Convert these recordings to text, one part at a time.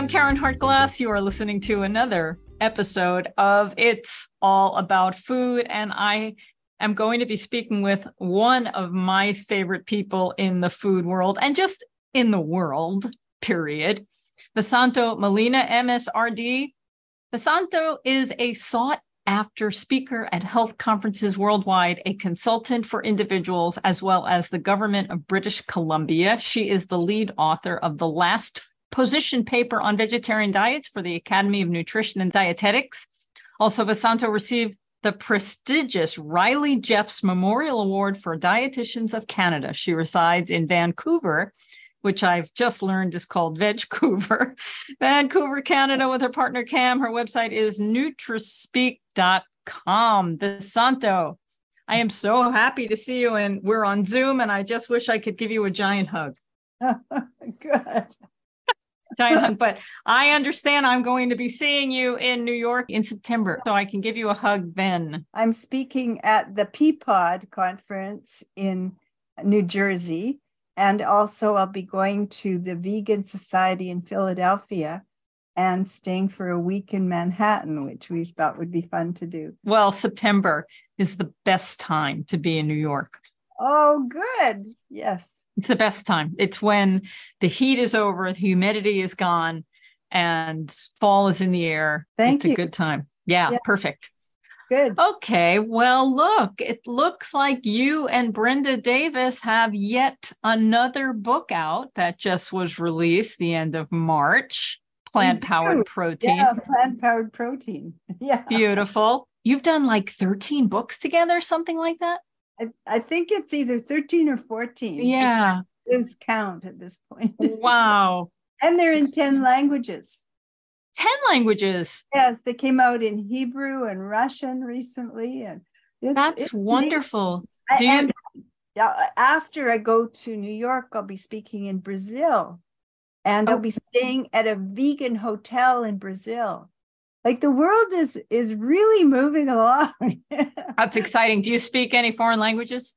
I'm Caryn Hartglass. You are listening to another episode of It's All About Food. And I am going to be speaking with one of my favorite people in the food world and just in the world, period. Vesanto Melina, MSRD. Vasanto is a sought after speaker at health conferences worldwide, a consultant for individuals, as well as the government of British Columbia. She is the lead author of The Last position paper on vegetarian diets for the Academy of Nutrition and Dietetics. Also, Vesanto received the prestigious Ryley Jeffs Memorial Award for Dietitians of Canada. She resides in Vancouver, which I've just learned is called Vancouver, Vancouver, Canada, with her partner Cam. Her website is nutrispeak.com. Vesanto, I am so happy to see you, and we're on Zoom, and I just wish I could give you a giant hug. Good giant hug. But I understand I'm going to be seeing you in New York in September, so I can give you a hug then. I'm speaking at the Peapod conference in New Jersey. And also, I'll be going to the Vegan Society in Philadelphia and staying for a week in Manhattan, which we thought would be fun to do. Well, September is the best time to be in New York. Oh, good. Yes. It's the best time. It's when the heat is over, the humidity is gone, and fall is in the air. Thank it's you. a good time. Yeah, yeah, perfect. Good. Okay. Well, look, it looks like you and Brenda Davis have yet another book out that just was released the end of March. Plant powered protein. Yeah, plant powered protein. Yeah. Beautiful. You've done like 13 books together, something like that? I, I think it's either 13 or 14. Yeah. Lose count at this point. Wow. and they're in 10 languages. 10 languages. Yes, they came out in Hebrew and Russian recently. And that's it's wonderful. Do you- and after I go to New York, I'll be speaking in Brazil and oh. I'll be staying at a vegan hotel in Brazil like the world is is really moving along. That's exciting. Do you speak any foreign languages?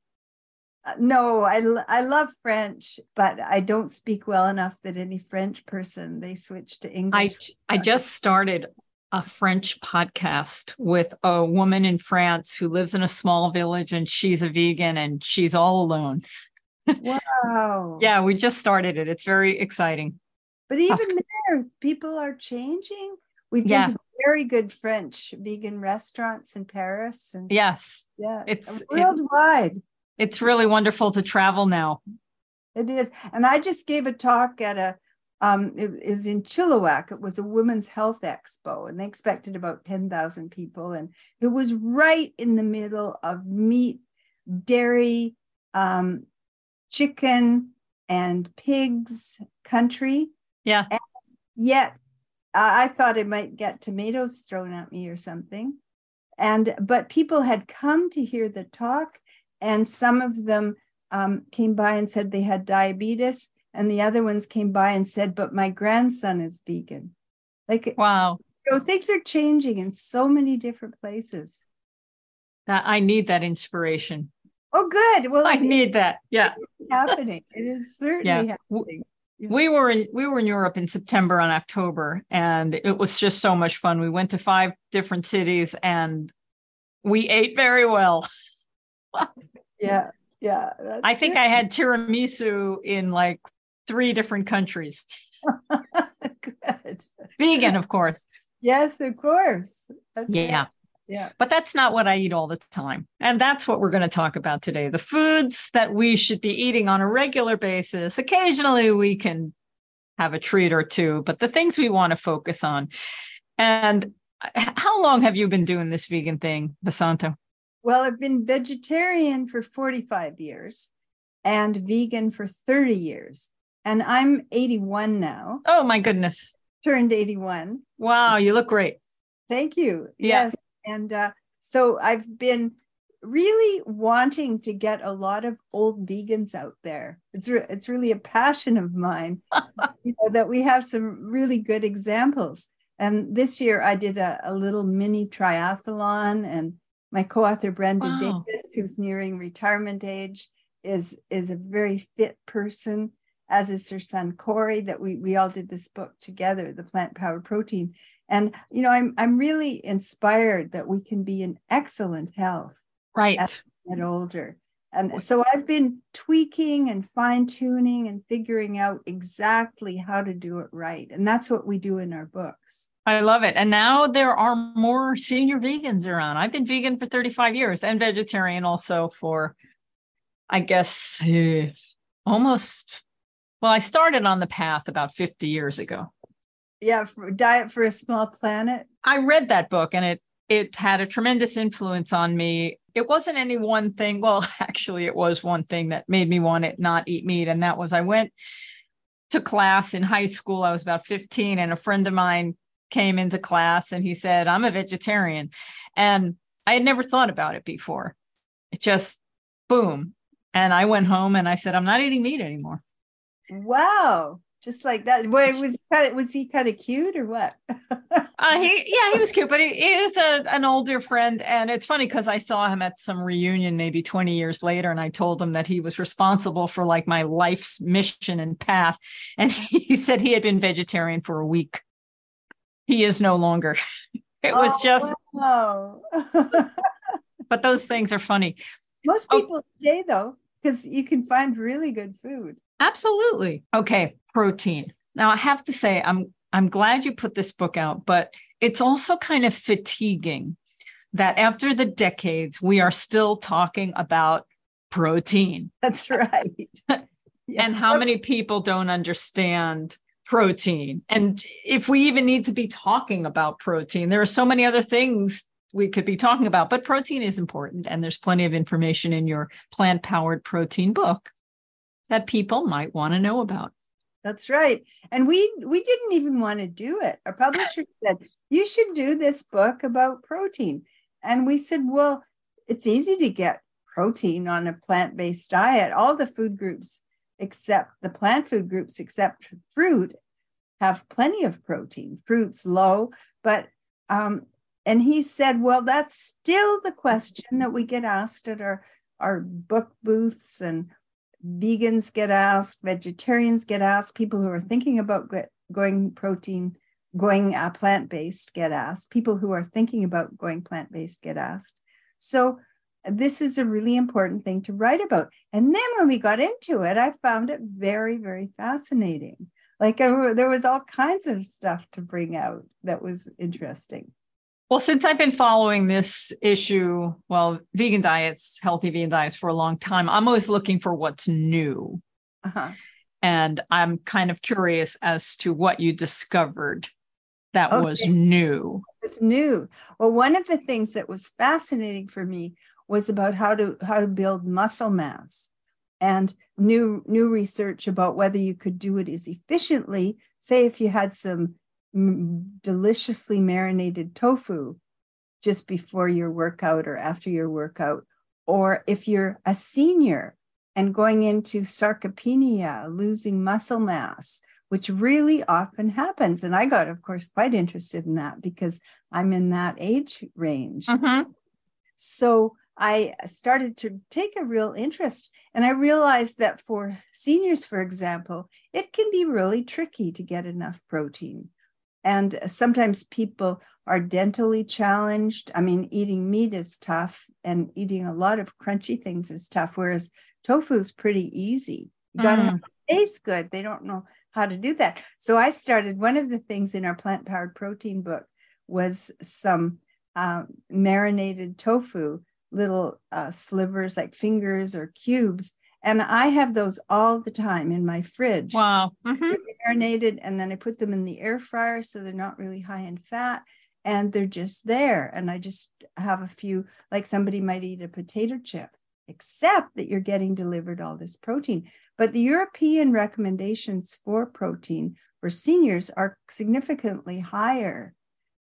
Uh, no I, I love french but i don't speak well enough that any french person they switch to english. i i just started a french podcast with a woman in france who lives in a small village and she's a vegan and she's all alone. Wow. Yeah we just started it. It's very exciting. But even there people are changing We've yeah. been to very good French vegan restaurants in Paris. And yes. Yeah. It's worldwide. It's, it's really wonderful to travel now. It is. And I just gave a talk at a um, it, it, was in Chilliwack. It was a women's health expo, and they expected about 10,000 people. And it was right in the middle of meat, dairy, um, chicken, and pigs country. Yeah. And yet I thought I might get tomatoes thrown at me or something. And but people had come to hear the talk, and some of them um, came by and said they had diabetes, and the other ones came by and said, "But my grandson is vegan." Like wow, you know, things are changing in so many different places. I need that inspiration. Oh, good. Well, I need that. Yeah, happening. It is certainly yeah. happening we were in we were in Europe in September and October, and it was just so much fun. We went to five different cities, and we ate very well. yeah, yeah. I think good. I had tiramisu in like three different countries. good. Vegan, of course. Yes, of course. That's yeah. Good. Yeah. But that's not what I eat all the time. And that's what we're going to talk about today the foods that we should be eating on a regular basis. Occasionally we can have a treat or two, but the things we want to focus on. And uh, how long have you been doing this vegan thing, Vesanto? Well, I've been vegetarian for 45 years and vegan for 30 years. And I'm 81 now. Oh, my goodness. Turned 81. Wow, you look great. Thank you. Yeah. Yes. And uh, so I've been really wanting to get a lot of old vegans out there. It's re- it's really a passion of mine you know, that we have some really good examples. And this year I did a, a little mini triathlon, and my co-author Brenda wow. Davis, who's nearing retirement age, is is a very fit person, as is her son Corey, that we we all did this book together, the plant powered protein. And you know, I'm I'm really inspired that we can be in excellent health, right, as we get older. And so I've been tweaking and fine tuning and figuring out exactly how to do it right. And that's what we do in our books. I love it. And now there are more senior vegans around. I've been vegan for 35 years and vegetarian also for, I guess, uh, almost, well, I started on the path about 50 years ago. Yeah, for Diet for a Small Planet. I read that book and it it had a tremendous influence on me. It wasn't any one thing. Well, actually, it was one thing that made me want to not eat meat. And that was I went to class in high school. I was about 15, and a friend of mine came into class and he said, I'm a vegetarian. And I had never thought about it before. It just boom. And I went home and I said, I'm not eating meat anymore. Wow just like that. Wait, was kind of was he kind of cute or what? uh, he yeah, he was cute, but he, he was a, an older friend, and it's funny because I saw him at some reunion maybe twenty years later, and I told him that he was responsible for like my life's mission and path, and he said he had been vegetarian for a week. He is no longer. It was oh, just. Wow. but those things are funny. Most oh. people oh, stay though, because you can find really good food. Absolutely. Okay, protein. Now I have to say I'm I'm glad you put this book out, but it's also kind of fatiguing that after the decades we are still talking about protein. That's right. yeah. And how many people don't understand protein? And if we even need to be talking about protein, there are so many other things we could be talking about, but protein is important. And there's plenty of information in your plant powered protein book that people might want to know about. That's right. And we we didn't even want to do it. Our publisher said, "You should do this book about protein." And we said, "Well, it's easy to get protein on a plant-based diet. All the food groups except the plant food groups except fruit have plenty of protein. Fruit's low, but um and he said, "Well, that's still the question that we get asked at our our book booths and vegans get asked, vegetarians get asked, people who are thinking about going protein, going uh, plant based get asked, people who are thinking about going plant based get asked. So, this is a really important thing to write about. And then when we got into it, I found it very, very fascinating. Like I, there was all kinds of stuff to bring out that was interesting. Well, since I've been following this issue, well, vegan diets, healthy vegan diets for a long time, I'm always looking for what's new. Uh-huh. And I'm kind of curious as to what you discovered that okay. was new. It's new. Well, one of the things that was fascinating for me was about how to how to build muscle mass and new new research about whether you could do it as efficiently say if you had some deliciously marinated tofu just before your workout or after your workout. Or if you're a senior and going into sarcopenia, losing muscle mass, which really often happens. And I got, of course, quite interested in that because I'm in that age range. Mm-hmm. So I started to take a real interest. And I realized that for seniors, for example, it can be really tricky to get enough protein. And sometimes people are dentally challenged. I mean, eating meat is tough, and eating a lot of crunchy things is tough, whereas tofu is pretty easy. You got to mm. taste good. They don't know how to do that. So I started one of the things in our plant powered protein book was some uh, marinated tofu, little uh, slivers like fingers or cubes and I have those all the time in my fridge. Wow. Mm-hmm. Marinated, and then I put them in the air fryer so they're not really high in fat and they're just there. And I just have a few, like somebody might eat a potato chip, except that you're getting delivered all this protein. But the European recommendations for protein for seniors are significantly higher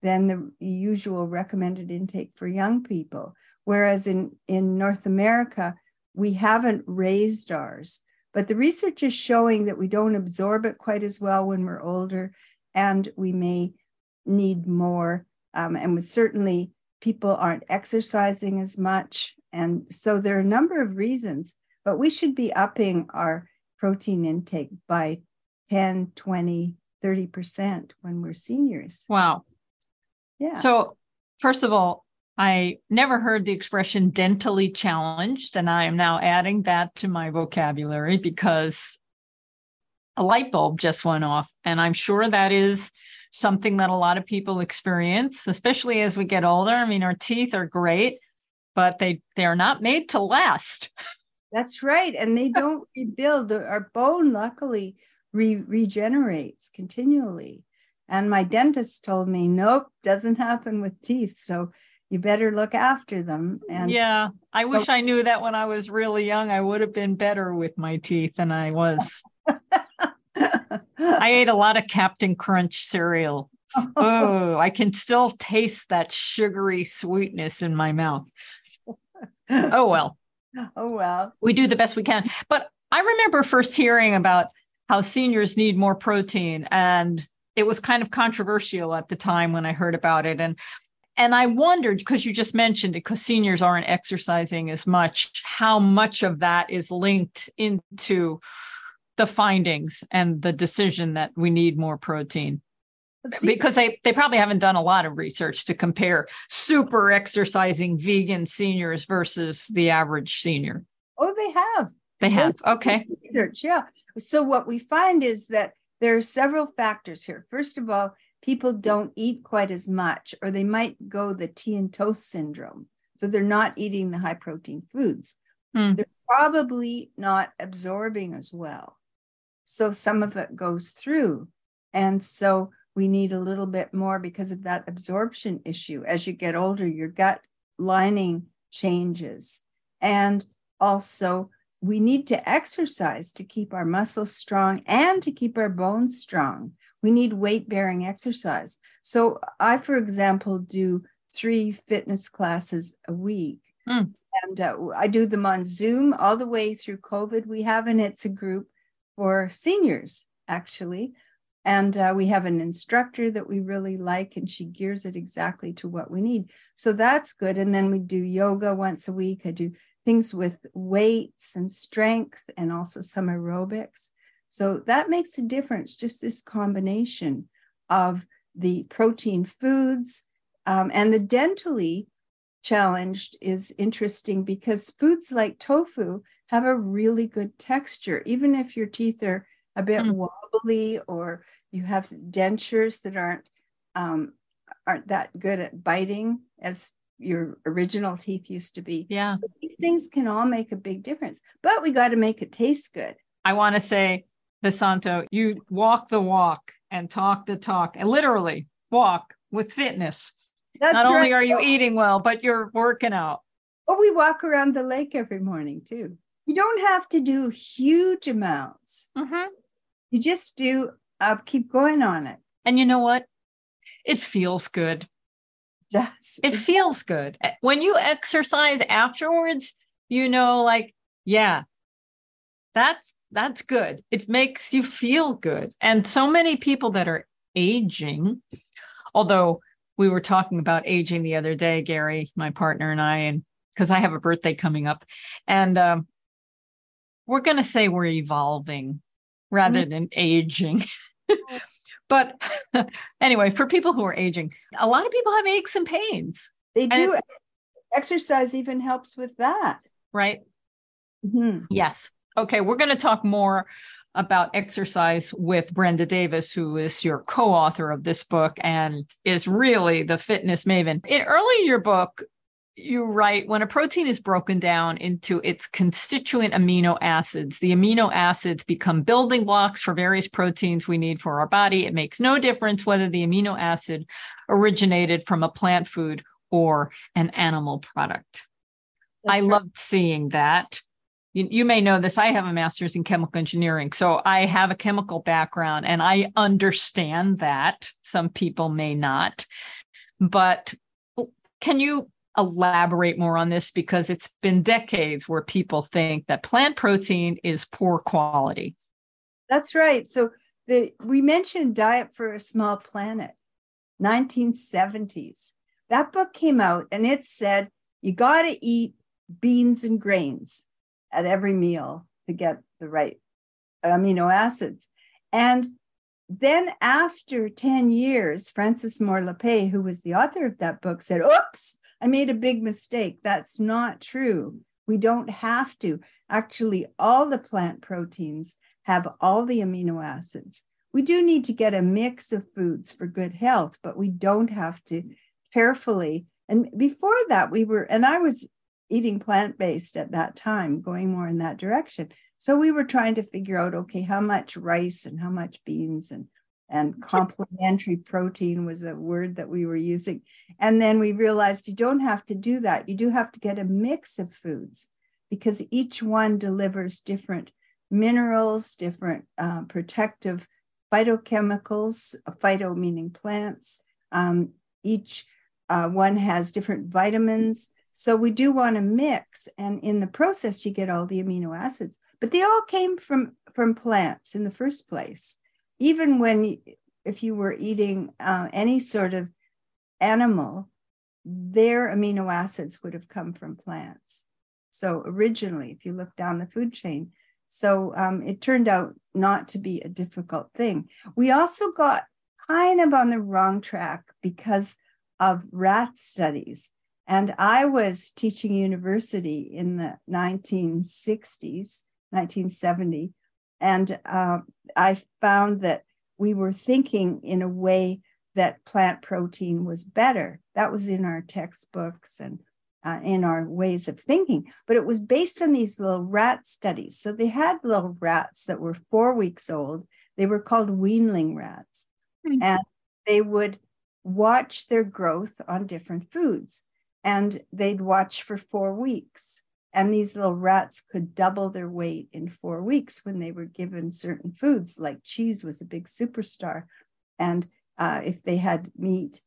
than the usual recommended intake for young people. Whereas in, in North America, we haven't raised ours. But the research is showing that we don't absorb it quite as well when we're older, and we may need more. Um, and certainly, people aren't exercising as much. And so, there are a number of reasons, but we should be upping our protein intake by 10, 20, 30% when we're seniors. Wow. Yeah. So, first of all, I never heard the expression dentally challenged, and I am now adding that to my vocabulary because a light bulb just went off. And I'm sure that is something that a lot of people experience, especially as we get older. I mean, our teeth are great, but they they are not made to last. That's right, and they don't rebuild. Our bone, luckily, re- regenerates continually. And my dentist told me, nope, doesn't happen with teeth. So you better look after them. And yeah, I wish so- I knew that when I was really young. I would have been better with my teeth than I was. I ate a lot of Captain Crunch cereal. oh, I can still taste that sugary sweetness in my mouth. Oh, well. Oh, well. We do the best we can. But I remember first hearing about how seniors need more protein. And it was kind of controversial at the time when I heard about it. And and I wondered because you just mentioned it, because seniors aren't exercising as much, how much of that is linked into the findings and the decision that we need more protein because they, they probably haven't done a lot of research to compare super exercising vegan seniors versus the average senior. Oh, they have. They have. Okay. Research, yeah. So what we find is that there are several factors here. First of all, people don't eat quite as much, or they might go the tea and toast syndrome. So they're not eating the high protein foods. Hmm. They're probably not absorbing as well. So some of it goes through. And so we need a little bit more because of that absorption issue. As you get older, your gut lining changes. And also, we need to exercise to keep our muscles strong and to keep our bones strong. We need weight bearing exercise. So, I, for example, do three fitness classes a week. Mm. And uh, I do them on Zoom all the way through COVID. We have an It's a group for seniors, actually. And uh, we have an instructor that we really like, and she gears it exactly to what we need. So that's good. And then we do yoga once a week. I do things with weights and strength and also some aerobics. So that makes a difference, just this combination of the protein foods um, and the dentally challenged is interesting because foods like tofu have a really good texture, even if your teeth are a bit mm. wobbly or you have dentures that aren't um, aren't that good at biting as your original teeth used to be. Yeah. So these things can all make a big difference, but we got to make it taste good. I want to say, Vesanto, you walk the walk and talk the talk and literally walk with fitness. That's Not right. only are you eating well, but you're working out. Oh, we walk around the lake every morning too. You don't have to do huge amounts. Mm-hmm. You just do, uh, keep going on it. And you know what? It feels good. It does. It, feels good. When you exercise afterwards, you know, like, yeah, that's that's good. It makes you feel good. And so many people that are aging, although we were talking about aging the other day, Gary, my partner and I, and because I have a birthday coming up, and um, we're going to say we're evolving rather mm-hmm. than aging. but anyway, for people who are aging, a lot of people have aches and pains. They do. And Exercise even helps with that. Right. Mm-hmm. Yes. Okay. We're going to talk more about exercise with Brenda Davis, who is your co author of this book and is really the fitness maven. In early in your book, you write when a protein is broken down into its constituent amino acids, the amino acids become building blocks for various proteins we need for our body. It makes no difference whether the amino acid originated from a plant food or an animal product. That's I right. loved seeing that. You, you may know this. I have a master's in chemical engineering. So I have a chemical background and I understand that. Some people may not. But can you elaborate more on this because it's been decades where people think that plant protein is poor quality. That's right. So the we mentioned Diet for a Small Planet, 1970s. That book came out and it said you got to eat beans and grains at every meal to get the right amino acids. And then after 10 years, Frances Moore Lappé, who was the author of that book, said, Oops, I made a big mistake. That's not true. We don't have to. Actually, all the plant proteins have all the amino acids. We do need to get a mix of foods for good health, but we don't have to carefully. And before that, we were, and I was eating plant based at that time, going more in that direction. So we were trying to figure out okay, how much rice and how much beans and and complementary protein was a word that we were using. And then we realized you don't have to do that. You do have to get a mix of foods because each one delivers different minerals, different uh, protective phytochemicals, phyto meaning plants. Um, each uh, one has different vitamins. So we do want to mix. And in the process, you get all the amino acids, but they all came from, from plants in the first place even when if you were eating uh, any sort of animal, their amino acids would have come from plants. So originally, if you look down the food chain, so um, it turned out not to be a difficult thing. We also got kind of on the wrong track because of rat studies. And I was teaching university in the 1960s, 1970, and uh, I found that we were thinking in a way that plant protein was better. That was in our textbooks and uh, in our ways of thinking, but it was based on these little rat studies. So they had little rats that were four weeks old. They were called weanling rats, mm-hmm. and they would watch their growth on different foods. And they'd watch for four weeks. And these little rats could double their weight in four weeks when they were given certain foods, like cheese was a big superstar. And uh, if they had meat.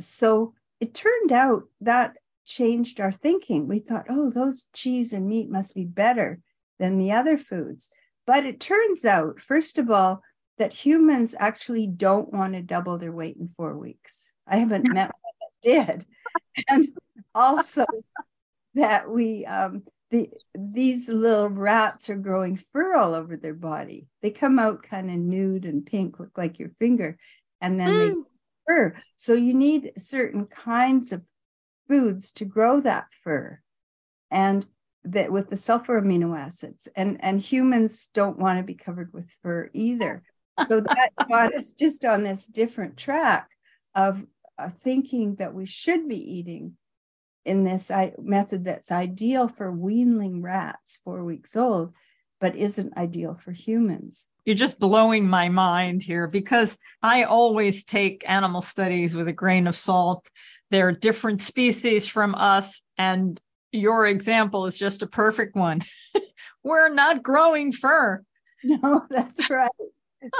So it turned out that changed our thinking. We thought, oh, those cheese and meat must be better than the other foods. But it turns out, first of all, that humans actually don't want to double their weight in four weeks. I haven't met one that did. And also, that we um, the these little rats are growing fur all over their body. They come out kind of nude and pink, look like your finger, and then mm. they fur. So you need certain kinds of foods to grow that fur, and that with the sulfur amino acids. And and humans don't want to be covered with fur either. So that got us just on this different track of uh, thinking that we should be eating in this method that's ideal for weanling rats four weeks old, but isn't ideal for humans. You're just blowing my mind here because I always take animal studies with a grain of salt. They're different species from us, and your example is just a perfect one. We're not growing fur. No, that's right.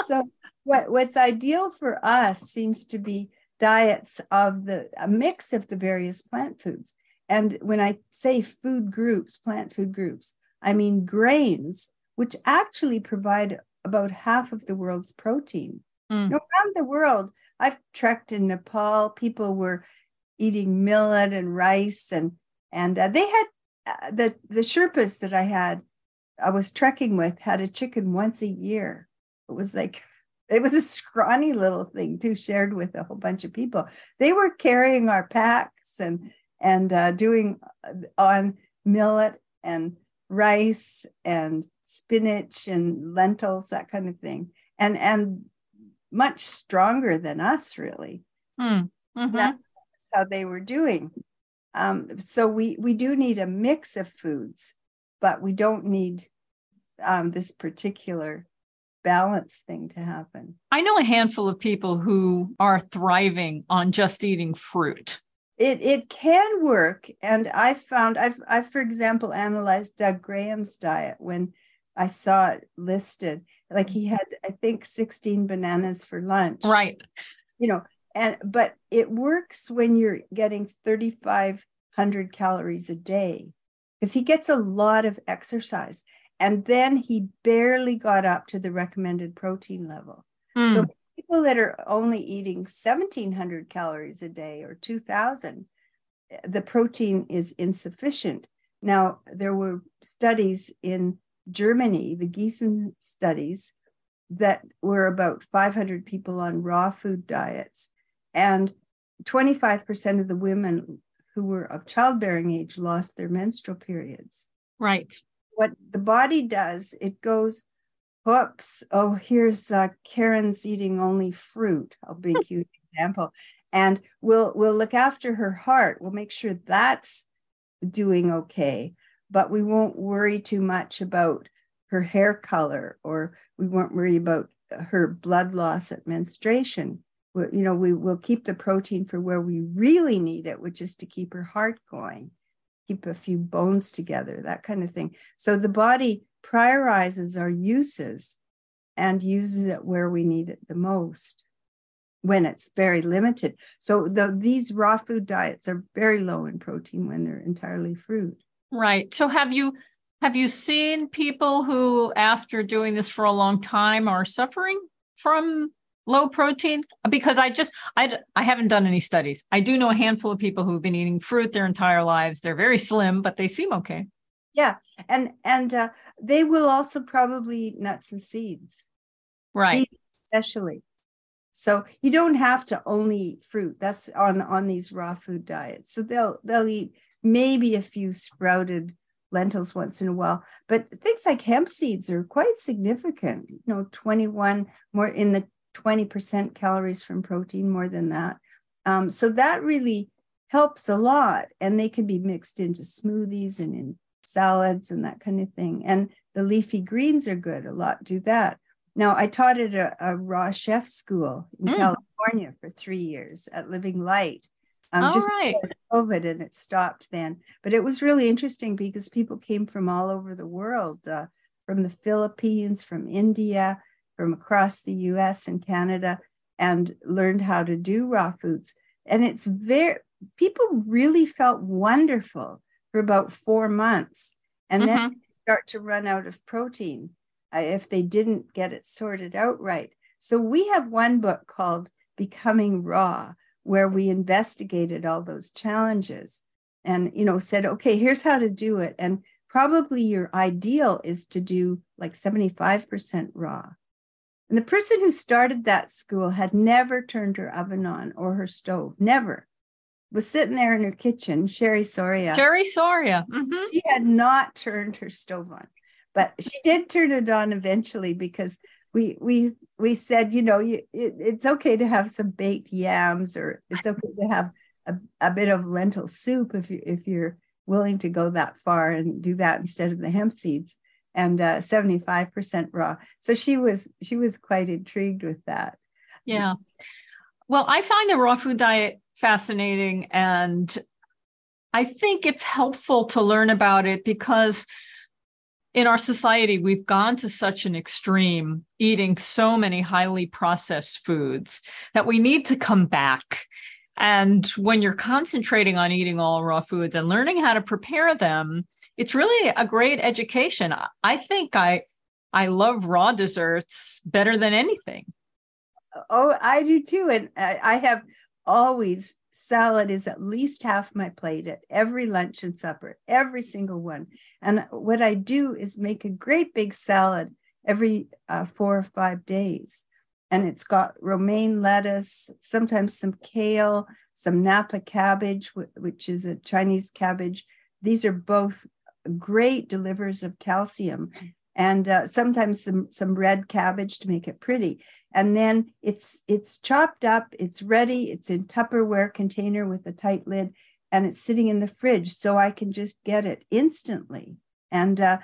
so, what, what's ideal for us seems to be diets of the a mix of the various plant foods. And when I say food groups, plant food groups, I mean grains, which actually provide about half of the world's protein. Mm. around the world, I've trekked in Nepal. People were eating millet and rice, and and uh, they had uh, the the Sherpas that I had, I was trekking with, had a chicken once a year. It was like it was a scrawny little thing too, shared with a whole bunch of people. They were carrying our packs and and uh, doing uh, on millet and rice and spinach and lentils, that kind of thing, and and much stronger than us, really. Mm. Mm-hmm. That's how they were doing. Um, so we we do need a mix of foods, but we don't need um, this particular balance thing to happen. I know a handful of people who are thriving on just eating fruit. It it can work, and I found I've I for example analyzed Doug Graham's diet when I saw it listed. Like he had I think sixteen bananas for lunch. Right. You know, and but it works when you're getting thirty five hundred calories a day because he gets a lot of exercise and then he barely got up to the recommended protein level. Mm. So hmm. People that are only eating 1700 calories a day or 2000, eh, the protein is insufficient. Now, there were studies in Germany, the Gießen studies, that were about 500 people on raw food diets. And 25% of the women who were of childbearing age lost their menstrual periods. Right. What the body does, it goes, whoops, oh, here's uh, Caryn's eating only fruit. I'll make you an example. And we'll we'll look after her heart. We'll make sure that's doing okay, but we won't worry too much about her hair color or we won't worry about her blood loss at menstruation. We, you know, we will keep the protein for where we really need it, which is to keep her heart going, keep a few bones together, that kind of thing. So the body prioritizes our uses and uses it where we need it the most when it's very limited. So the, these raw food diets are very low in protein when they're entirely fruit. Right. So have you have you seen people who after doing this for a long time are suffering from low protein? Because I just I I haven't done any studies. I do know a handful of people who've been eating fruit their entire lives. They're very slim, but they seem okay. Yeah. And and uh, they will also probably eat nuts and seeds. Right. Seeds especially so you don't have to only eat fruit. That's on on these raw food diets. So they'll they'll eat maybe a few sprouted lentils once in a while, but things like hemp seeds are quite significant. You know, 21 more in the 20% calories from protein, more than that. Um, so that really helps a lot. And they can be mixed into smoothies and in salads and that kind of thing. And the leafy greens are good. A lot do that. Now, I taught at a, a raw chef school in mm. California for three years at Living Light. Um, All just right. COVID and it stopped then. But it was really interesting because people came from all over the world, uh, from the Philippines, from India, from across the US and Canada, and learned how to do raw foods. And it's very, people really felt wonderful for about four months. And mm-hmm. then start to run out of protein if they didn't get it sorted out right. So we have one book called Becoming Raw, where we investigated all those challenges and you know said, okay, here's how to do it. And probably your ideal is to do like 75% raw. And the person who started that school had never turned her oven on or her stove, never. Was sitting there in her kitchen, Cherie Soria. Cherie Soria. Mm-hmm. She had not turned her stove on but she did turn it on eventually because we we we said you know you, it, it's okay to have some baked yams or it's okay to have a, a bit of lentil soup if you if you're willing to go that far and do that instead of the hemp seeds and uh, 75% raw so she was she was quite intrigued with that yeah well i find the raw food diet fascinating and i think it's helpful to learn about it because in our society, we've gone to such an extreme, eating so many highly processed foods that we need to come back. And when you're concentrating on eating all raw foods and learning how to prepare them, it's really a great education. I think I I love raw desserts better than anything. Oh, I do too. And I have always salad is at least half my plate at every lunch and supper, every single one. And what I do is make a great big salad every uh, four or five days. And it's got romaine lettuce, sometimes some kale, some Napa cabbage, which is a Chinese cabbage. These are both great delivers of calcium and uh, sometimes some some red cabbage to make it pretty. And then it's it's chopped up it's ready it's in tupperware container with a tight lid and it's sitting in the fridge so i can just get it instantly. And uh,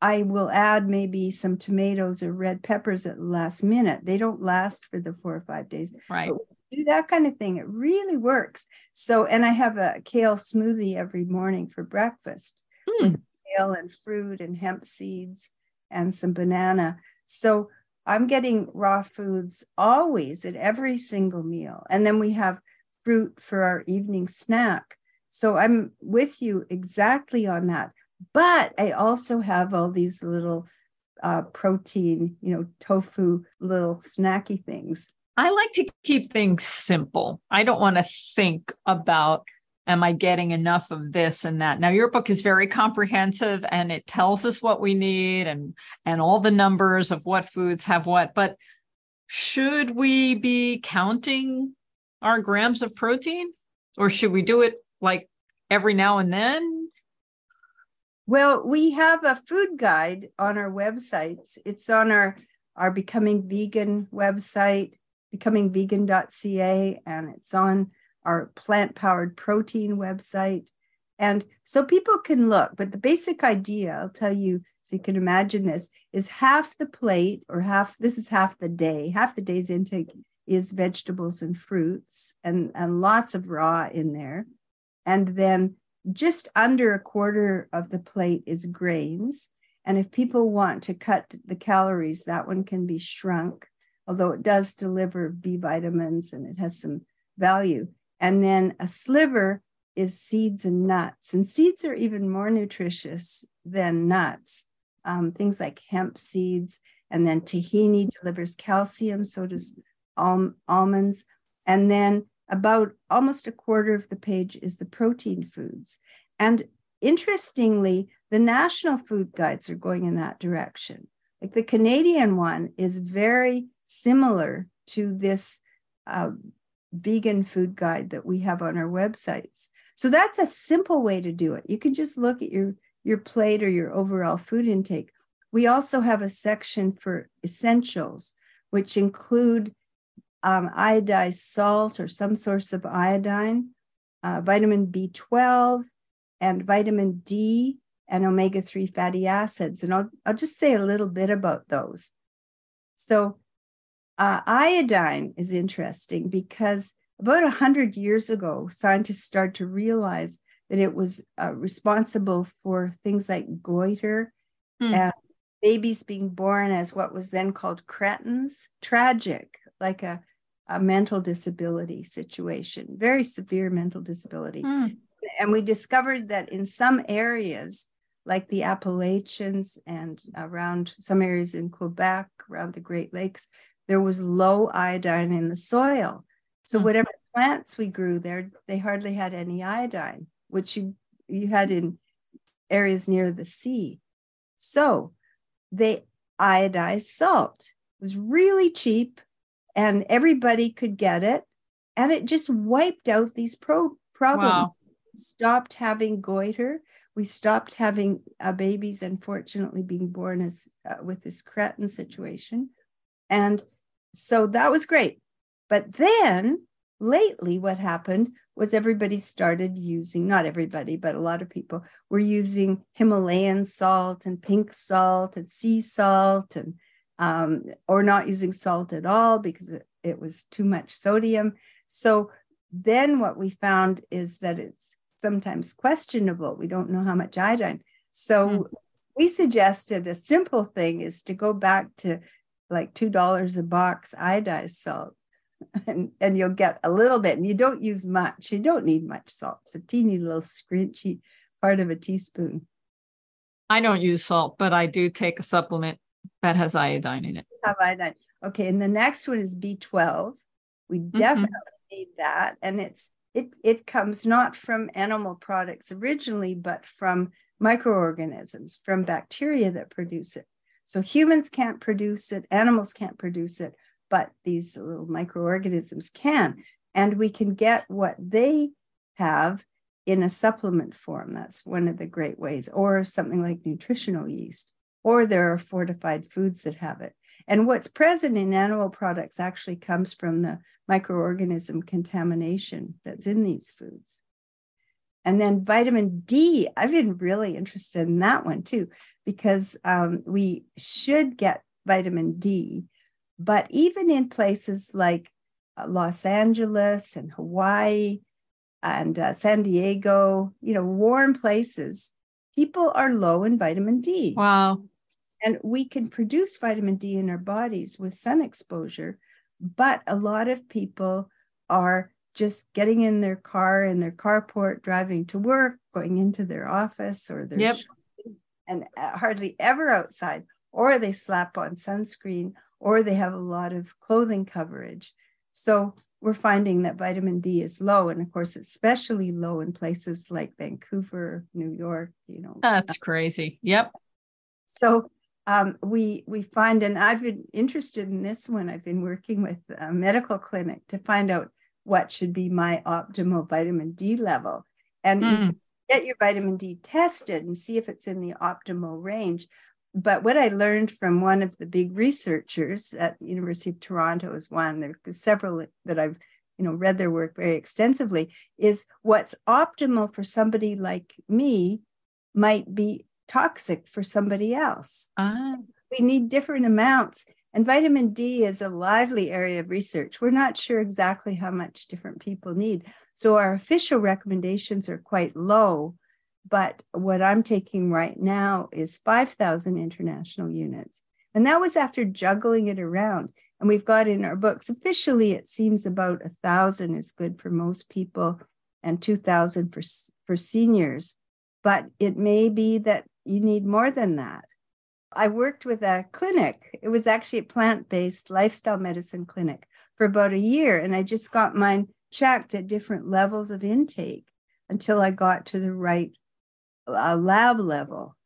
i will add maybe some tomatoes or red peppers at the last minute. They don't last for the four or five days. Right. Do that kind of thing it really works. So and i have a kale smoothie every morning for breakfast mm. with kale and fruit and hemp seeds and some banana so I'm getting raw foods always at every single meal. And then we have fruit for our evening snack. So I'm with you exactly on that. But I also have all these little uh, protein, you know, tofu little snacky things. I like to keep things simple. I don't want to think about am I getting enough of this and that? Now your book is very comprehensive and it tells us what we need and and all the numbers of what foods have what, but should we be counting our grams of protein or should we do it like every now and then? Well, we have a food guide on our websites. It's on our our becoming vegan website, becomingvegan.ca, and it's on our plant powered protein website. And so people can look, but the basic idea, I'll tell you, so you can imagine this, is half the plate or half, this is half the day, half the day's intake is vegetables and fruits and, and lots of raw in there. And then just under a quarter of the plate is grains. And if people want to cut the calories, that one can be shrunk, although it does deliver B vitamins and it has some value. And then a sliver is seeds and nuts. And seeds are even more nutritious than nuts. Um, things like hemp seeds, and then tahini delivers calcium, so does al- almonds. And then about almost a quarter of the page is the protein foods. And interestingly, the national food guides are going in that direction. Like the Canadian one is very similar to this uh, vegan food guide that we have on our websites. So that's a simple way to do it. You can just look at your your plate or your overall food intake. We also have a section for essentials, which include um, iodized salt or some source of iodine, uh, vitamin B12, and vitamin D and omega 3 fatty acids. And I'll, I'll just say a little bit about those. So, uh, iodine is interesting because about 100 years ago, scientists started to realize that it was uh, responsible for things like goiter hmm. and babies being born as what was then called cretins, tragic, like a, a mental disability situation, very severe mental disability. Hmm. And we discovered that in some areas, like the Appalachians and around some areas in Quebec, around the Great Lakes, there was low iodine in the soil. So hmm. whatever plants we grew there, they hardly had any iodine, which you you had in areas near the sea. So they iodized salt. It was really cheap and everybody could get it. And it just wiped out these pro- problems. Wow. Stopped having goiter. We stopped having uh, babies, unfortunately, being born as uh, with this cretin situation. And so that was great. But then lately, what happened was everybody started using, not everybody, but a lot of people were using Himalayan salt and pink salt and sea salt and um, or not using salt at all because it, it was too much sodium. So then what we found is that it's sometimes questionable. We don't know how much iodine. So mm. we suggested a simple thing is to go back to like $2 a box iodized salt and, and you'll get a little bit and you don't use much. You don't need much salt. It's a teeny little scrunchy part of a teaspoon. I don't use salt, but I do take a supplement that has iodine in it. Have iodine. Okay. And the next one is B12. We mm-hmm. definitely mm-hmm. need that. And it's it it comes not from animal products originally, but from microorganisms, from bacteria that produce it. So humans can't produce it, animals can't produce it, but these little microorganisms can. And we can get what they have in a supplement form. That's one of the great ways, or something like nutritional yeast, or there are fortified foods that have it. And what's present in animal products actually comes from the microorganism contamination that's in these foods. And then vitamin D, I've been really interested in that one too, because um, we should get vitamin D. But even in places like uh, Los Angeles and Hawaii and uh, San Diego, you know, warm places, people are low in vitamin D. Wow. And we can produce vitamin D in our bodies with sun exposure, but a lot of people are just getting in their car in their carport, driving to work, going into their office or their yep. And uh, hardly ever outside, or they slap on sunscreen, or they have a lot of clothing coverage. So we're finding that vitamin D is low. And of course, especially low in places like Vancouver, New York, you know. That's crazy. Yep. So um, we we find, and I've been interested in this one. I've been working with a medical clinic to find out what should be my optimal vitamin D level. And mm. Get your vitamin D tested and see if it's in the optimal range. But what I learned from one of the big researchers at University of Toronto is one, there's several that I've you know read their work very extensively, is what's optimal for somebody like me might be toxic for somebody else. Ah. We need different amounts. And vitamin D is a lively area of research. We're not sure exactly how much different people need. So our official recommendations are quite low. But what I'm taking right now is 5,000 international units. And that was after juggling it around. And we've got in our books, officially, it seems about a thousand is good for most people and 2,000 for, for seniors. But it may be that you need more than that. I worked with a clinic. It was actually a plant based lifestyle medicine clinic for about a year. And I just got mine checked at different levels of intake until I got to the right uh, lab level.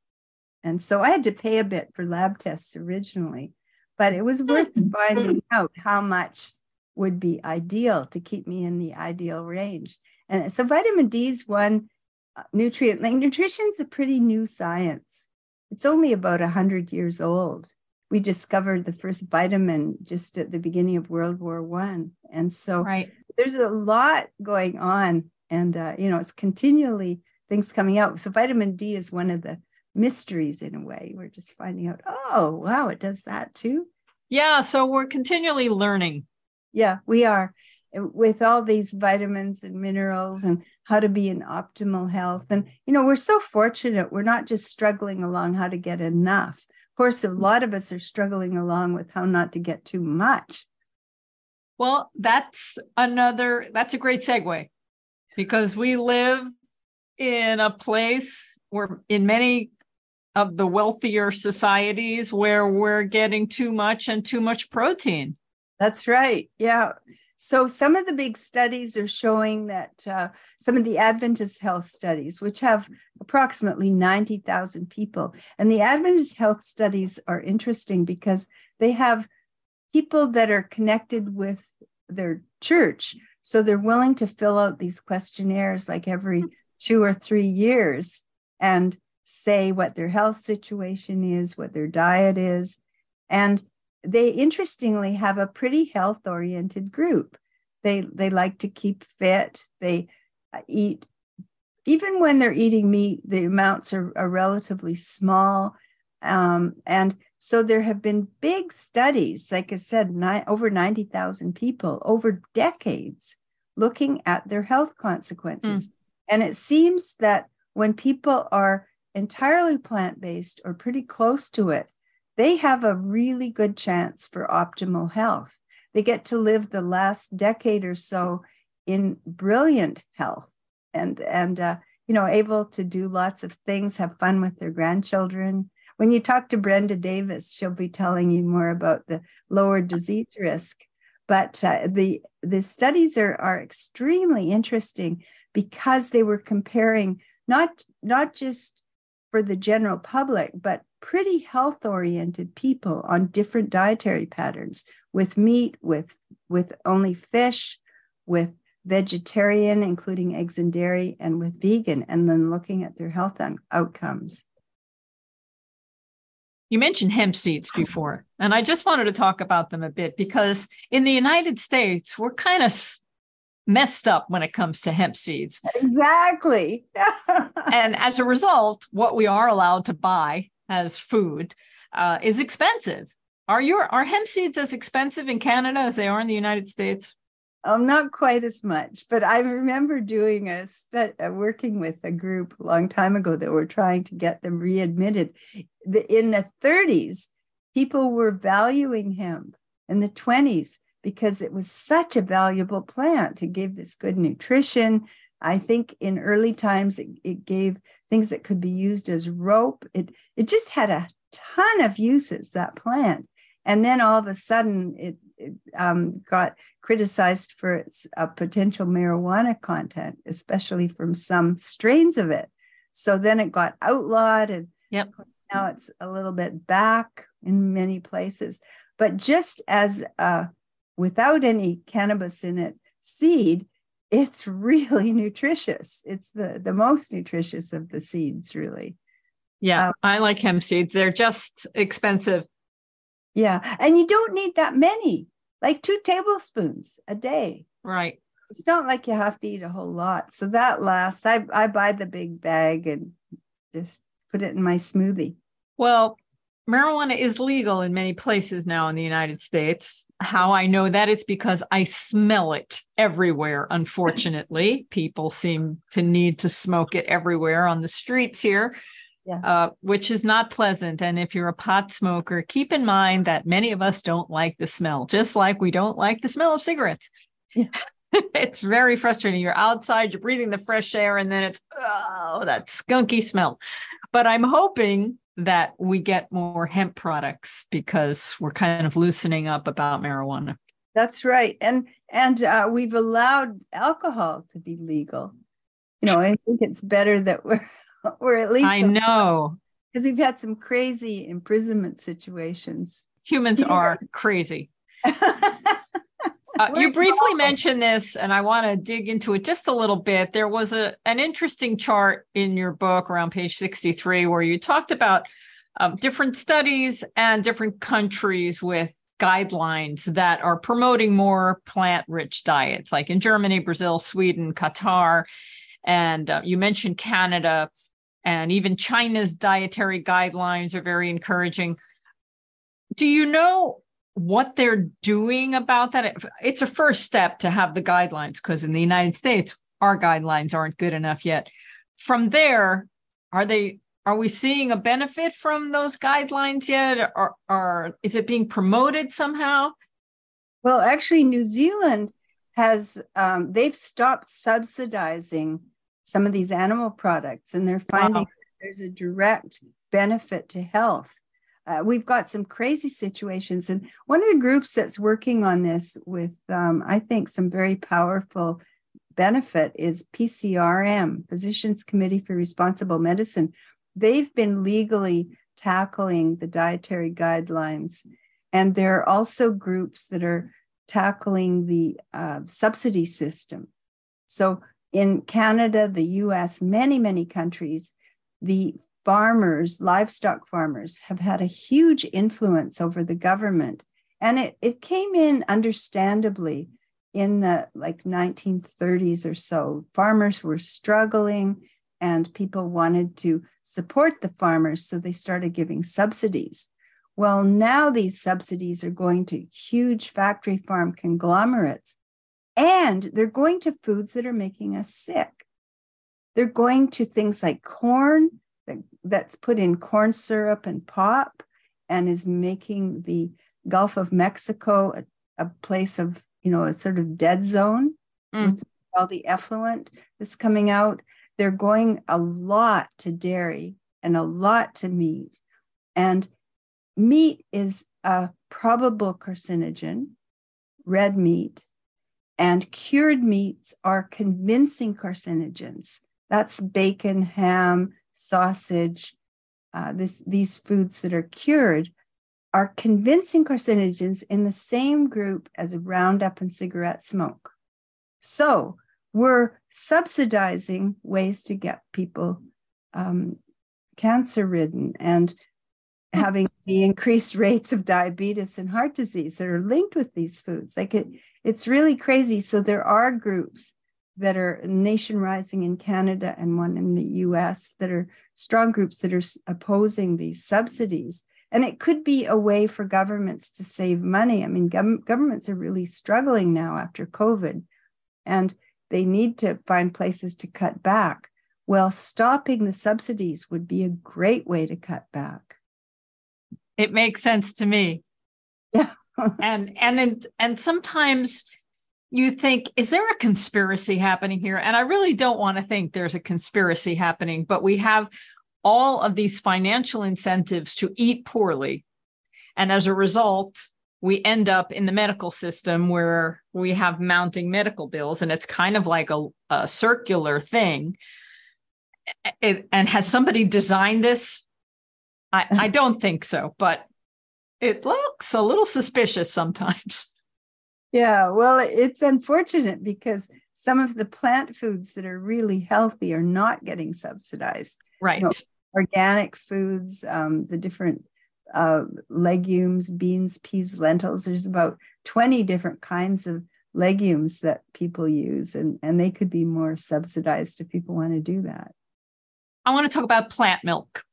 And so I had to pay a bit for lab tests originally, but it was worth finding out how much would be ideal to keep me in the ideal range. And so vitamin D is one uh, nutrient. Like nutrition's a pretty new science. It's only about 100 years old. We discovered the first vitamin just at the beginning of World War One, and so right. There's a lot going on, and uh, you know it's continually things coming out. So vitamin D is one of the mysteries in a way. We're just finding out, oh wow, it does that too. Yeah, so we're continually learning. Yeah, we are with all these vitamins and minerals and how to be in optimal health. And, you know, we're so fortunate. We're not just struggling along how to get enough. Of course, a lot of us are struggling along with how not to get too much. Well, that's another, that's a great segue because we live in a place where, in many of the wealthier societies, where we're getting too much and too much protein. That's right. Yeah. So, some of the big studies are showing that uh, some of the Adventist health studies, which have approximately 90,000 people, and the Adventist health studies are interesting because they have people that are connected with their church. So, they're willing to fill out these questionnaires like every two or three years and say what their health situation is, what their diet is. And they interestingly have a pretty health oriented group. They they like to keep fit. They uh, eat even when they're eating meat, the amounts are, are relatively small. Um, and so there have been big studies, like I said, nine, over 90,000 people over decades looking at their health consequences. Mm. And it seems that when people are entirely plant based or pretty close to it, they have a really good chance for optimal health. They get to live the last decade or so in brilliant health and and uh, you know able to do lots of things, have fun with their grandchildren. When you talk to Brenda Davis, she'll be telling you more about the lower disease risk. But uh, the the studies are are extremely interesting because they were comparing not not just for the general public, but pretty health oriented people on different dietary patterns with meat, with, with only fish, with vegetarian, including eggs and dairy, and with vegan, and then looking at their health outcomes. You mentioned hemp seeds before, and I just wanted to talk about them a bit because in the United States, we're kind of messed up when it comes to hemp seeds. Exactly. and as a result, what we are allowed to buy as food uh, is expensive. Are your are hemp seeds as expensive in Canada as they are in the United States? Um, not quite as much, but I remember doing a stud, uh, working with a group a long time ago that were trying to get them readmitted. The, in the 30s, people were valuing hemp. In the 20s, because it was such a valuable plant. It gave this good nutrition. I think in early times it, it gave things that could be used as rope. It it just had a ton of uses that plant. And then all of a sudden it um, got criticized for its uh, potential marijuana content, especially from some strains of it. So then it got outlawed, and yep. now it's a little bit back in many places. But just as uh, without any cannabis in it seed, it's really nutritious. It's the the most nutritious of the seeds, really. Yeah, um, I like hemp seeds. They're just expensive. Yeah, and you don't need that many, like two tablespoons a day. Right. It's not like you have to eat a whole lot. So that lasts. I I buy the big bag and just put it in my smoothie. Well, marijuana is legal in many places now in the United States. How I know that is because I smell it everywhere. Unfortunately, people seem to need to smoke it everywhere on the streets here yeah. uh, which is not pleasant. And if you're a pot smoker, keep in mind that many of us don't like the smell, just like we don't like the smell of cigarettes. Yeah. it's very frustrating. You're outside, you're breathing the fresh air, and then it's, oh, that skunky smell. But I'm hoping that we get more hemp products because we're kind of loosening up about marijuana. That's right. And and uh, we've allowed alcohol to be legal. You know, I think it's better that we're or at least I know because we've had some crazy imprisonment situations. Humans are crazy. Uh, you briefly mentioned this, and I want to dig into it just a little bit. There was a an interesting chart in your book around page 63 where you talked about um, different studies and different countries with guidelines that are promoting more plant rich diets, like in Germany, Brazil, Sweden, Qatar. And uh, you mentioned Canada and even China's dietary guidelines are very encouraging. Do you know what they're doing about that? It's a first step to have the guidelines because in the United States, our guidelines aren't good enough yet. From there, are they are we seeing a benefit from those guidelines yet or, or is it being promoted somehow well actually new zealand has um, they've stopped subsidizing some of these animal products and they're finding wow. there's a direct benefit to health. Uh, we've got some crazy situations. And one of the groups that's working on this with, um, I think, some very powerful benefit is PCRM, Physicians Committee for Responsible Medicine. They've been legally tackling the dietary guidelines. And there are also groups that are tackling the uh, subsidy system. So in Canada, the US, many, many countries, the farmers, livestock farmers, have had a huge influence over the government. And it, it came in understandably in the like 1930s or so. Farmers were struggling and people wanted to support the farmers, so they started giving subsidies. Well, now these subsidies are going to huge factory farm conglomerates and they're going to foods that are making us sick. They're going to things like corn that, that's put in corn syrup and pop and is making the Gulf of Mexico a, a place of, you know, a sort of dead zone mm. with all the effluent that's coming out. They're going a lot to dairy and a lot to meat. And meat is a probable carcinogen, red meat, and cured meats are convincing carcinogens. That's bacon, ham, sausage, uh, this, these foods that are cured are convincing carcinogens in the same group as Roundup and cigarette smoke. So we're subsidizing ways to get people um, cancer ridden and having the increased rates of diabetes and heart disease that are linked with these foods. Like it, it's really crazy. So there are groups that are Nation Rising in Canada and one in the US that are strong groups that are opposing these subsidies. And it could be a way for governments to save money. I mean, gov- governments are really struggling now after COVID, and they need to find places to cut back. Well, stopping the subsidies would be a great way to cut back. It makes sense to me. Yeah. and and and sometimes you think is there a conspiracy happening here and i really don't want to think there's a conspiracy happening but we have all of these financial incentives to eat poorly and as a result we end up in the medical system where we have mounting medical bills and it's kind of like a, a circular thing it, and has somebody designed this I, I don't think so but it looks a little suspicious sometimes yeah well it's unfortunate because some of the plant foods that are really healthy are not getting subsidized right you know, organic foods um, the different uh, legumes, beans, peas, lentils. There's about 20 different kinds of legumes that people use, and, and they could be more subsidized if people want to do that. I want to talk about plant milk.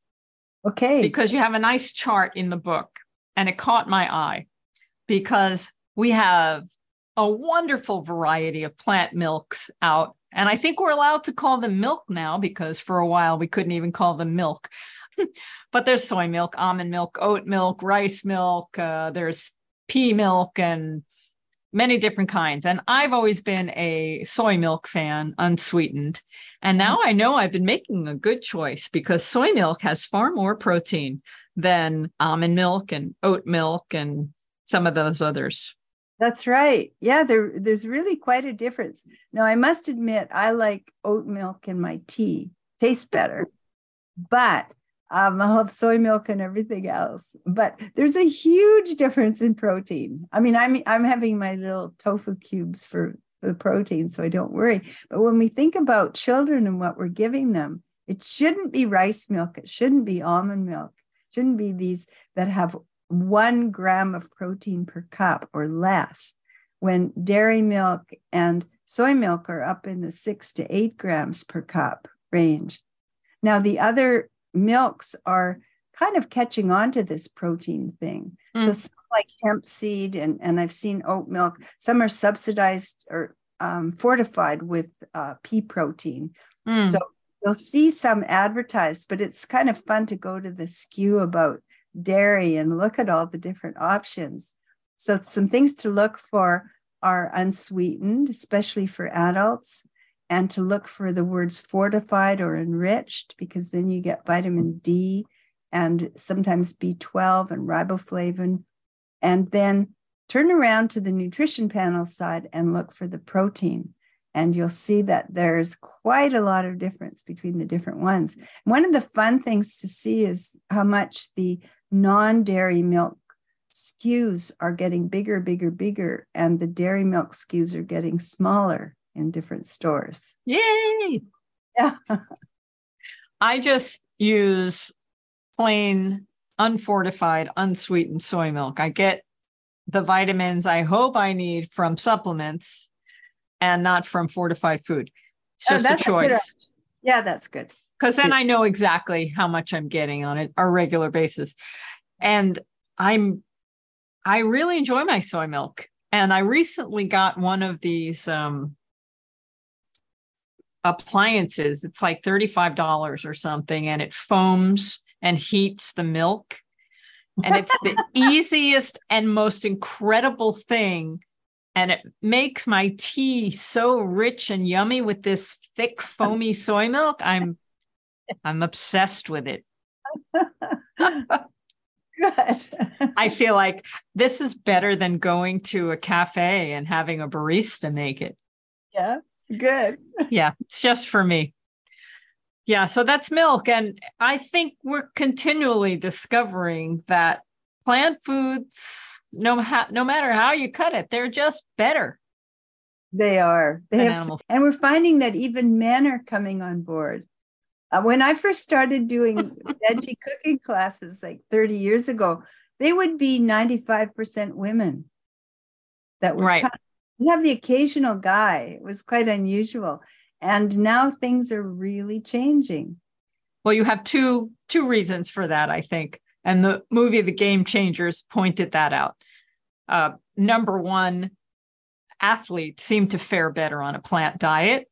Okay. Because you have a nice chart in the book, and it caught my eye because we have a wonderful variety of plant milks out. And I think we're allowed to call them milk now because for a while we couldn't even call them milk. but there's soy milk, almond milk, oat milk, rice milk, uh, there's pea milk, and many different kinds. And I've always been a soy milk fan, unsweetened. And now mm. I know I've been making a good choice because soy milk has far more protein than almond milk and oat milk and some of those others. That's right. Yeah, there, there's really quite a difference. Now, I must admit, I like oat milk in my tea, tastes better. But um, I'll have soy milk and everything else. But there's a huge difference in protein. I mean, I'm I'm having my little tofu cubes for the protein, so I don't worry. But when we think about children and what we're giving them, it shouldn't be rice milk. It shouldn't be almond milk. It shouldn't be these that have one gram of protein per cup or less. When dairy milk and soy milk are up in the six to eight grams per cup range. Now, the other milks are kind of catching on to this protein thing. Mm. So some like hemp seed and, and I've seen oat milk, some are subsidized or um, fortified with uh, pea protein. Mm. So you'll see some advertised, but it's kind of fun to go to the SKU about dairy and look at all the different options. So some things to look for are unsweetened, especially for adults and to look for the words fortified or enriched because then you get vitamin D and sometimes B12 and riboflavin. And then turn around to the nutrition panel side and look for the protein. And you'll see that there's quite a lot of difference between the different ones. One of the fun things to see is how much the non dairy milk SKUs are getting bigger, bigger, bigger, and the dairy milk SKUs are getting smaller in different stores. Yay! Yeah. I just use plain unfortified, unsweetened soy milk. I get the vitamins I hope I need from supplements and not from fortified food. It's oh, just oh, a choice. A yeah, that's good. Because then I know exactly how much I'm getting on it a regular basis. And I'm I really enjoy my soy milk. And I recently got one of these um appliances. It's like $35 or something, and it foams and heats the milk. And it's the easiest and most incredible thing. And it makes my tea so rich and yummy with this thick, foamy soy milk. I'm I'm obsessed with it. Good. I feel like this is better than going to a cafe and having a barista make it. Yeah. Good. yeah, it's just for me. Yeah, so that's milk. And I think we're continually discovering that plant foods, no, ha- no matter how you cut it, they're just better. They are. They have, animal. and we're finding that even men are coming on board. Uh, when I first started doing veggie cooking classes like 30 years ago, they would be 95% women that were right we have the occasional guy. It was quite unusual. And now things are really changing. Well, you have two two reasons for that, I think. And the movie The Game Changers pointed that out. Uh, number one, athletes seem to fare better on a plant diet.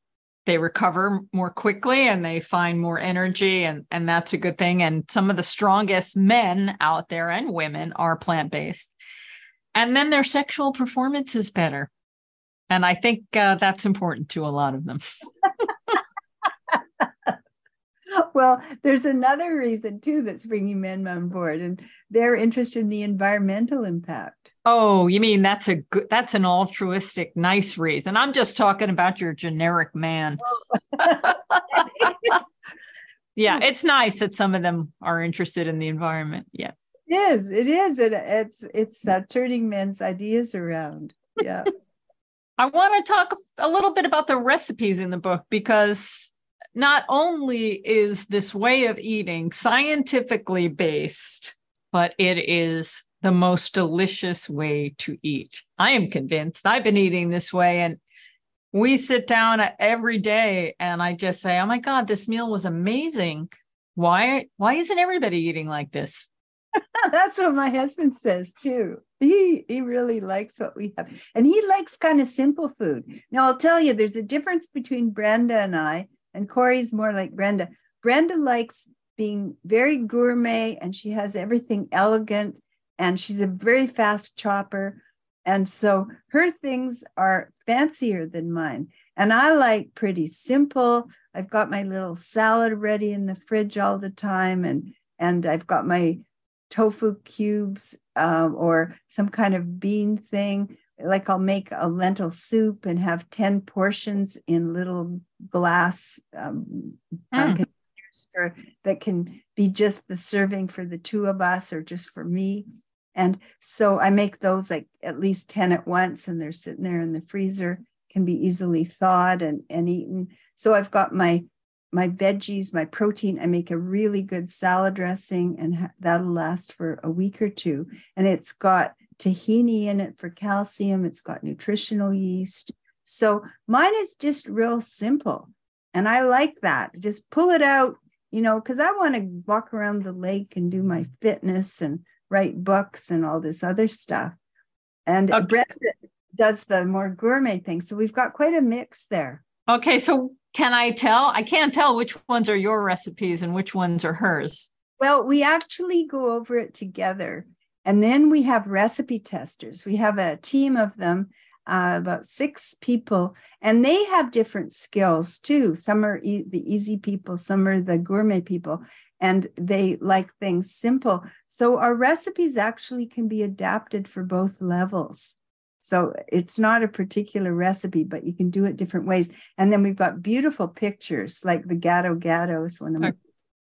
They recover more quickly and they find more energy, and, and that's a good thing. And some of the strongest men out there and women are plant based. And then their sexual performance is better. And I think uh, that's important to a lot of them. well, there's another reason too that's bringing men on board, and their interest in the environmental impact. Oh, you mean that's a good, that's an altruistic, nice reason. I'm just talking about your generic man. yeah, it's nice that some of them are interested in the environment. Yeah. It is. It is. It, it's it's uh, turning men's ideas around. Yeah. I want to talk a little bit about the recipes in the book because not only is this way of eating scientifically based, but it is the most delicious way to eat. I am convinced. I've been eating this way and we sit down every day and I just say, "Oh my god, this meal was amazing. Why why isn't everybody eating like this?" That's what my husband says too. He he really likes what we have. And he likes kind of simple food. Now I'll tell you there's a difference between Brenda and I, and Corey's more like Brenda. Brenda likes being very gourmet and she has everything elegant and she's a very fast chopper. And so her things are fancier than mine. And I like pretty simple. I've got my little salad ready in the fridge all the time. And and I've got my tofu cubes um, or some kind of bean thing. Like I'll make a lentil soup and have 10 portions in little glass um, mm. for that can be just the serving for the two of us or just for me. And so I make those like at least 10 at once, and they're sitting there in the freezer, can be easily thawed and, and eaten. So I've got my my veggies, my protein. I make a really good salad dressing, and that'll last for a week or two. And it's got tahini in it for calcium, it's got nutritional yeast. So mine is just real simple. And I like that. Just pull it out, you know, because I want to walk around the lake and do my fitness and write books and all this other stuff. And okay. Brett does the more gourmet thing. So we've got quite a mix there. Okay. So can I tell? I can't tell which ones are your recipes and which ones are hers. Well, we actually go over it together. And then we have recipe testers. We have a team of them, uh, about six people, and they have different skills too. Some are e- the easy people, some are the gourmet people, and they like things simple. So our recipes actually can be adapted for both levels. So it's not a particular recipe, but you can do it different ways. And then we've got beautiful pictures like the Gado Gado is one of my.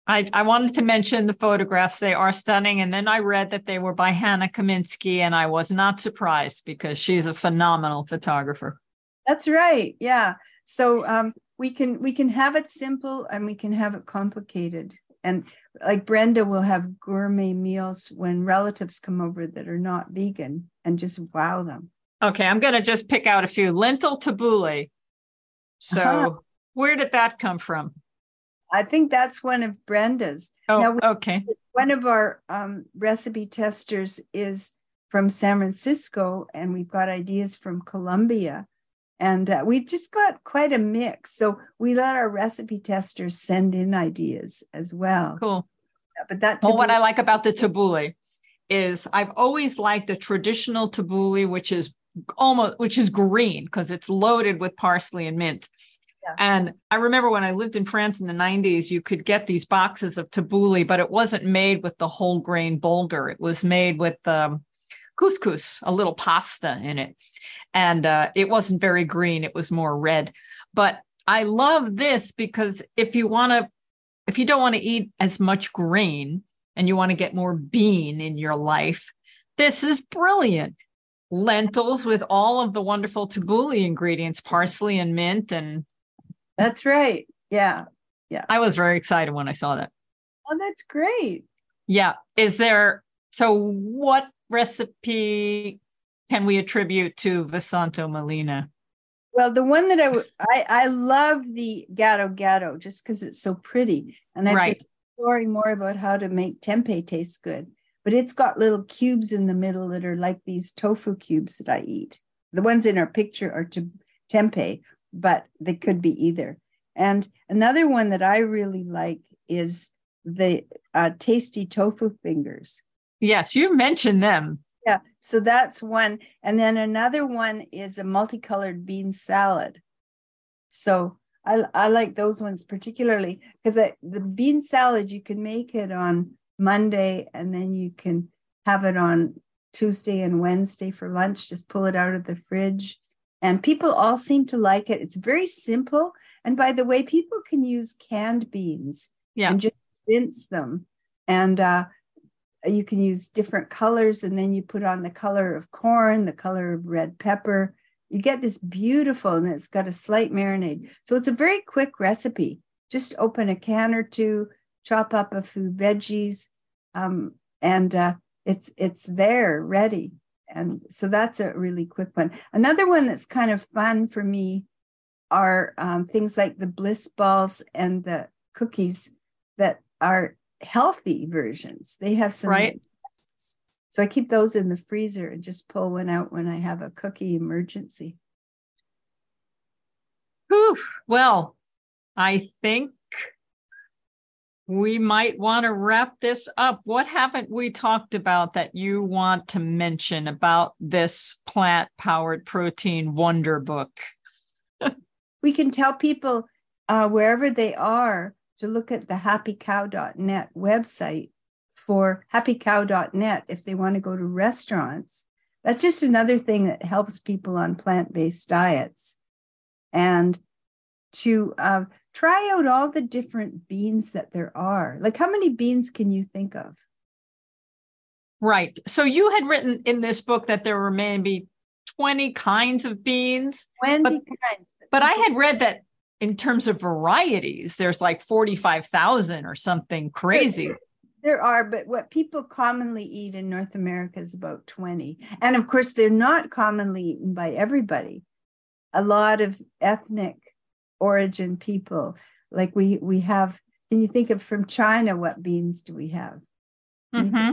I, I wanted to mention the photographs. They are stunning. And then I read that they were by Hannah Kaminsky, and I was not surprised because she's a phenomenal photographer. That's right. Yeah. So um, we can we can have it simple and we can have it complicated. And like Brenda will have gourmet meals when relatives come over that are not vegan and just wow them. Okay, I'm going to just pick out a few. Lentil tabbouleh. So, uh-huh. where did that come from? I think that's one of Brenda's. Oh, now, okay. One of our um, recipe testers is from San Francisco, and we've got ideas from Colombia. And uh, we just got quite a mix. So we let our recipe testers send in ideas as well. Cool. But that well, what I like about the tabbouleh is I've always liked the traditional tabbouleh, which is almost which is green because it's loaded with parsley and mint. Yeah. And I remember when I lived in France in the 90s, you could get these boxes of tabbouleh, but it wasn't made with the whole grain bulgur. It was made with um, couscous, a little pasta in it. And uh, it wasn't very green, it was more red. But I love this because if you want to, if you don't want to eat as much grain and you want to get more bean in your life, this is brilliant lentils with all of the wonderful tabbouleh ingredients, parsley and mint. And that's right. Yeah. Yeah. I was very excited when I saw that. Oh, that's great. Yeah. Is there, so what recipe can we attribute to Vesanto Melina? Well, the one that I would, I, I love the Gado Gado just because it's so pretty. And I've right. been exploring more about how to make tempeh taste good but it's got little cubes in the middle that are like these tofu cubes that I eat. The ones in our picture are to tempeh, but they could be either. And another one that I really like is the uh, tasty tofu fingers. Yes, you mentioned them. Yeah, so that's one. And then another one is a multicolored bean salad. So I, I like those ones particularly because the bean salad you can make it on Monday and then you can have it on Tuesday and Wednesday for lunch. Just pull it out of the fridge. And people all seem to like it. It's very simple. And by the way, people can use canned beans yeah. and just rinse them. And uh, you can use different colors. And then you put on the color of corn, the color of red pepper. You get this beautiful, and it's got a slight marinade. So it's a very quick recipe. Just open a can or two, chop up a few veggies, um, and uh, it's it's there ready. And so that's a really quick one. Another one that's kind of fun for me are um, things like the bliss balls and the cookies that are healthy versions. They have some right. So i keep those in the freezer and just pull one out when i have a cookie emergency. Whew. well i think we might want to wrap this up. What haven't we talked about that you want to mention about this plant powered protein wonder book? we can tell people uh, wherever they are to look at the happycow.net website for happycow.net if they want to go to restaurants. That's just another thing that helps people on plant based diets. And to uh, try out all the different beans that there are. Like, how many beans can you think of? Right. So, you had written in this book that there were maybe 20 kinds of beans. 20 but, kinds. But I had read that in terms of varieties, there's like 45,000 or something crazy. There are, but what people commonly eat in North America is about 20. And of course, they're not commonly eaten by everybody. A lot of ethnic origin people. Like we we have, can you think of from China what beans do we have? Mm-hmm.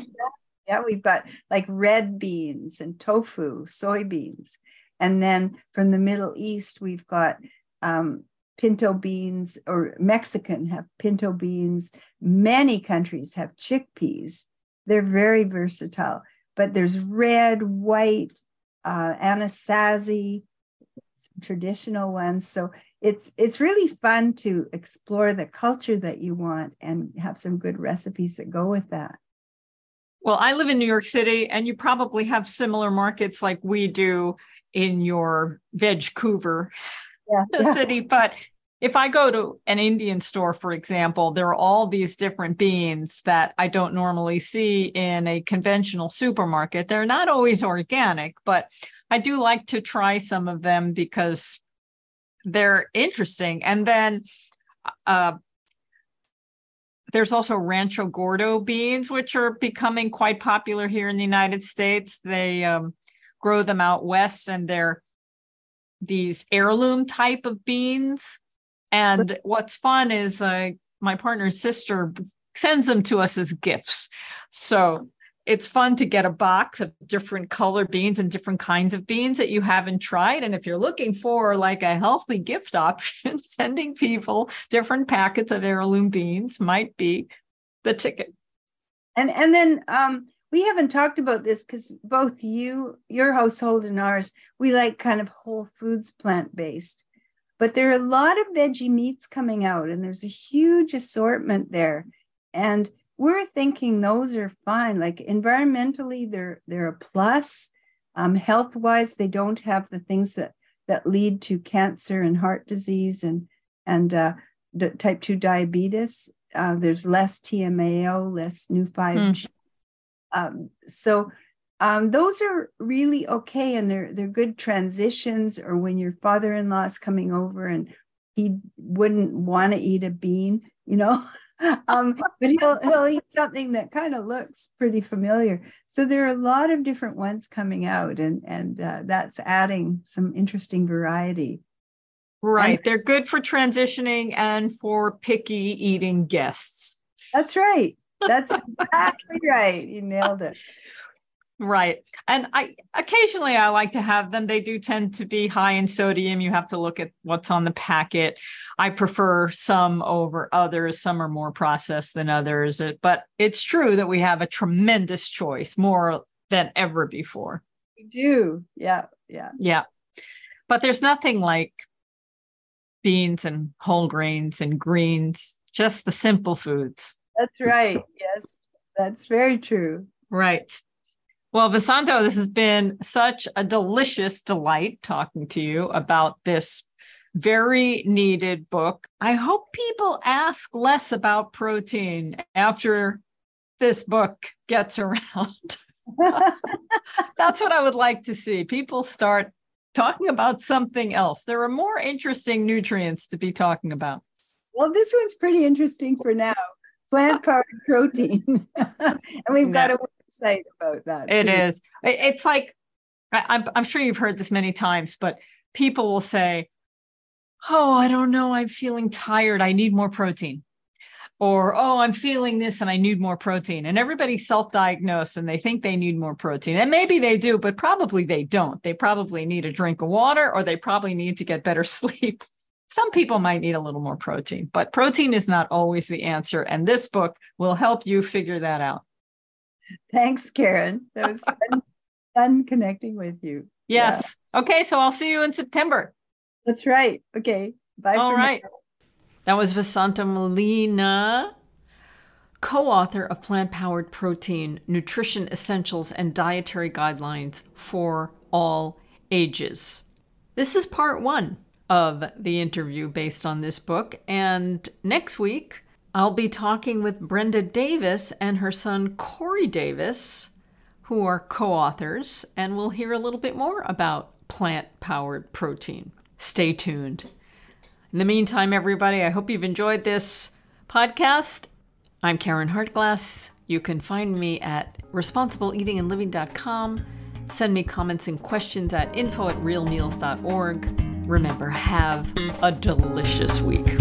Yeah, we've got like red beans and tofu, soybeans. And then from the Middle East, we've got um, pinto beans, or Mexican have pinto beans. Many countries have chickpeas. They're very versatile, but there's red, white, uh, anasazi, traditional ones. So it's it's really fun to explore the culture that you want and have some good recipes that go with that. Well, I live in New York City, and you probably have similar markets like we do in your Vancouver yeah, yeah. city. But if I go to an Indian store, for example, there are all these different beans that I don't normally see in a conventional supermarket. They're not always organic, but I do like to try some of them because they're interesting. And then uh, there's also Rancho Gordo beans, which are becoming quite popular here in the United States. They um, grow them out west, and they're these heirloom type of beans. And what's fun is uh, my partner's sister sends them to us as gifts. So it's fun to get a box of different color beans and different kinds of beans that you haven't tried. And if you're looking for like a healthy gift option, sending people different packets of heirloom beans might be the ticket. And and then um, we haven't talked about this because both you, your household, and ours, we like kind of whole foods plant based. But there are a lot of veggie meats coming out, and there's a huge assortment there. And we're thinking those are fine. Like environmentally, they're they're a plus. Um, health wise, they don't have the things that that lead to cancer and heart disease and and uh, type two diabetes. Uh, there's less TMAO, less new five G. Mm. Um, so um, those are really okay, and they're they're good transitions. Or when your father-in-law is coming over and he wouldn't want to eat a bean, you know, um, but he'll he'll eat something that kind of looks pretty familiar. So there are a lot of different ones coming out, and and uh, that's adding some interesting variety. Right, and, they're good for transitioning and for picky eating guests. That's right. That's exactly right. You nailed it. Right. And I occasionally I like to have them. They do tend to be high in sodium. You have to look at what's on the packet. I prefer some over others. Some are more processed than others. But it's true that we have a tremendous choice, more than ever before. We do. Yeah. Yeah. Yeah. But there's nothing like beans and whole grains and greens, just the simple foods. That's right. Yes, that's very true. Right. Well, Vesanto, this has been such a delicious delight talking to you about this very needed book. I hope people ask less about protein after this book gets around. That's what I would like to see. People start talking about something else. There are more interesting nutrients to be talking about. Well, this one's pretty interesting for now plant powered protein. and we've got a website about that. It is. It's like, I'm, I'm sure you've heard this many times, but people will say, Oh, I don't know. I'm feeling tired. I need more protein or oh i'm feeling this and i need more protein and everybody's self-diagnosed and they think they need more protein and maybe they do but probably they don't they probably need a drink of water or they probably need to get better sleep some people might need a little more protein but protein is not always the answer and this book will help you figure that out thanks Caryn that was fun, fun connecting with you yes yeah. okay so i'll see you in september that's right okay bye all right now. That was Vesanto Melina, co author of Plant Powered Protein Nutrition Essentials and Dietary Guidelines for All Ages. This is part one of the interview based on this book. And next week, I'll be talking with Brenda Davis and her son Corey Davis, who are co authors, and we'll hear a little bit more about plant powered protein. Stay tuned. In the meantime, everybody, I hope you've enjoyed this podcast. I'm Caryn Hartglass. You can find me at responsibleeatingandliving.com. Send me comments and questions at info at realmeals.org. Remember, have a delicious week.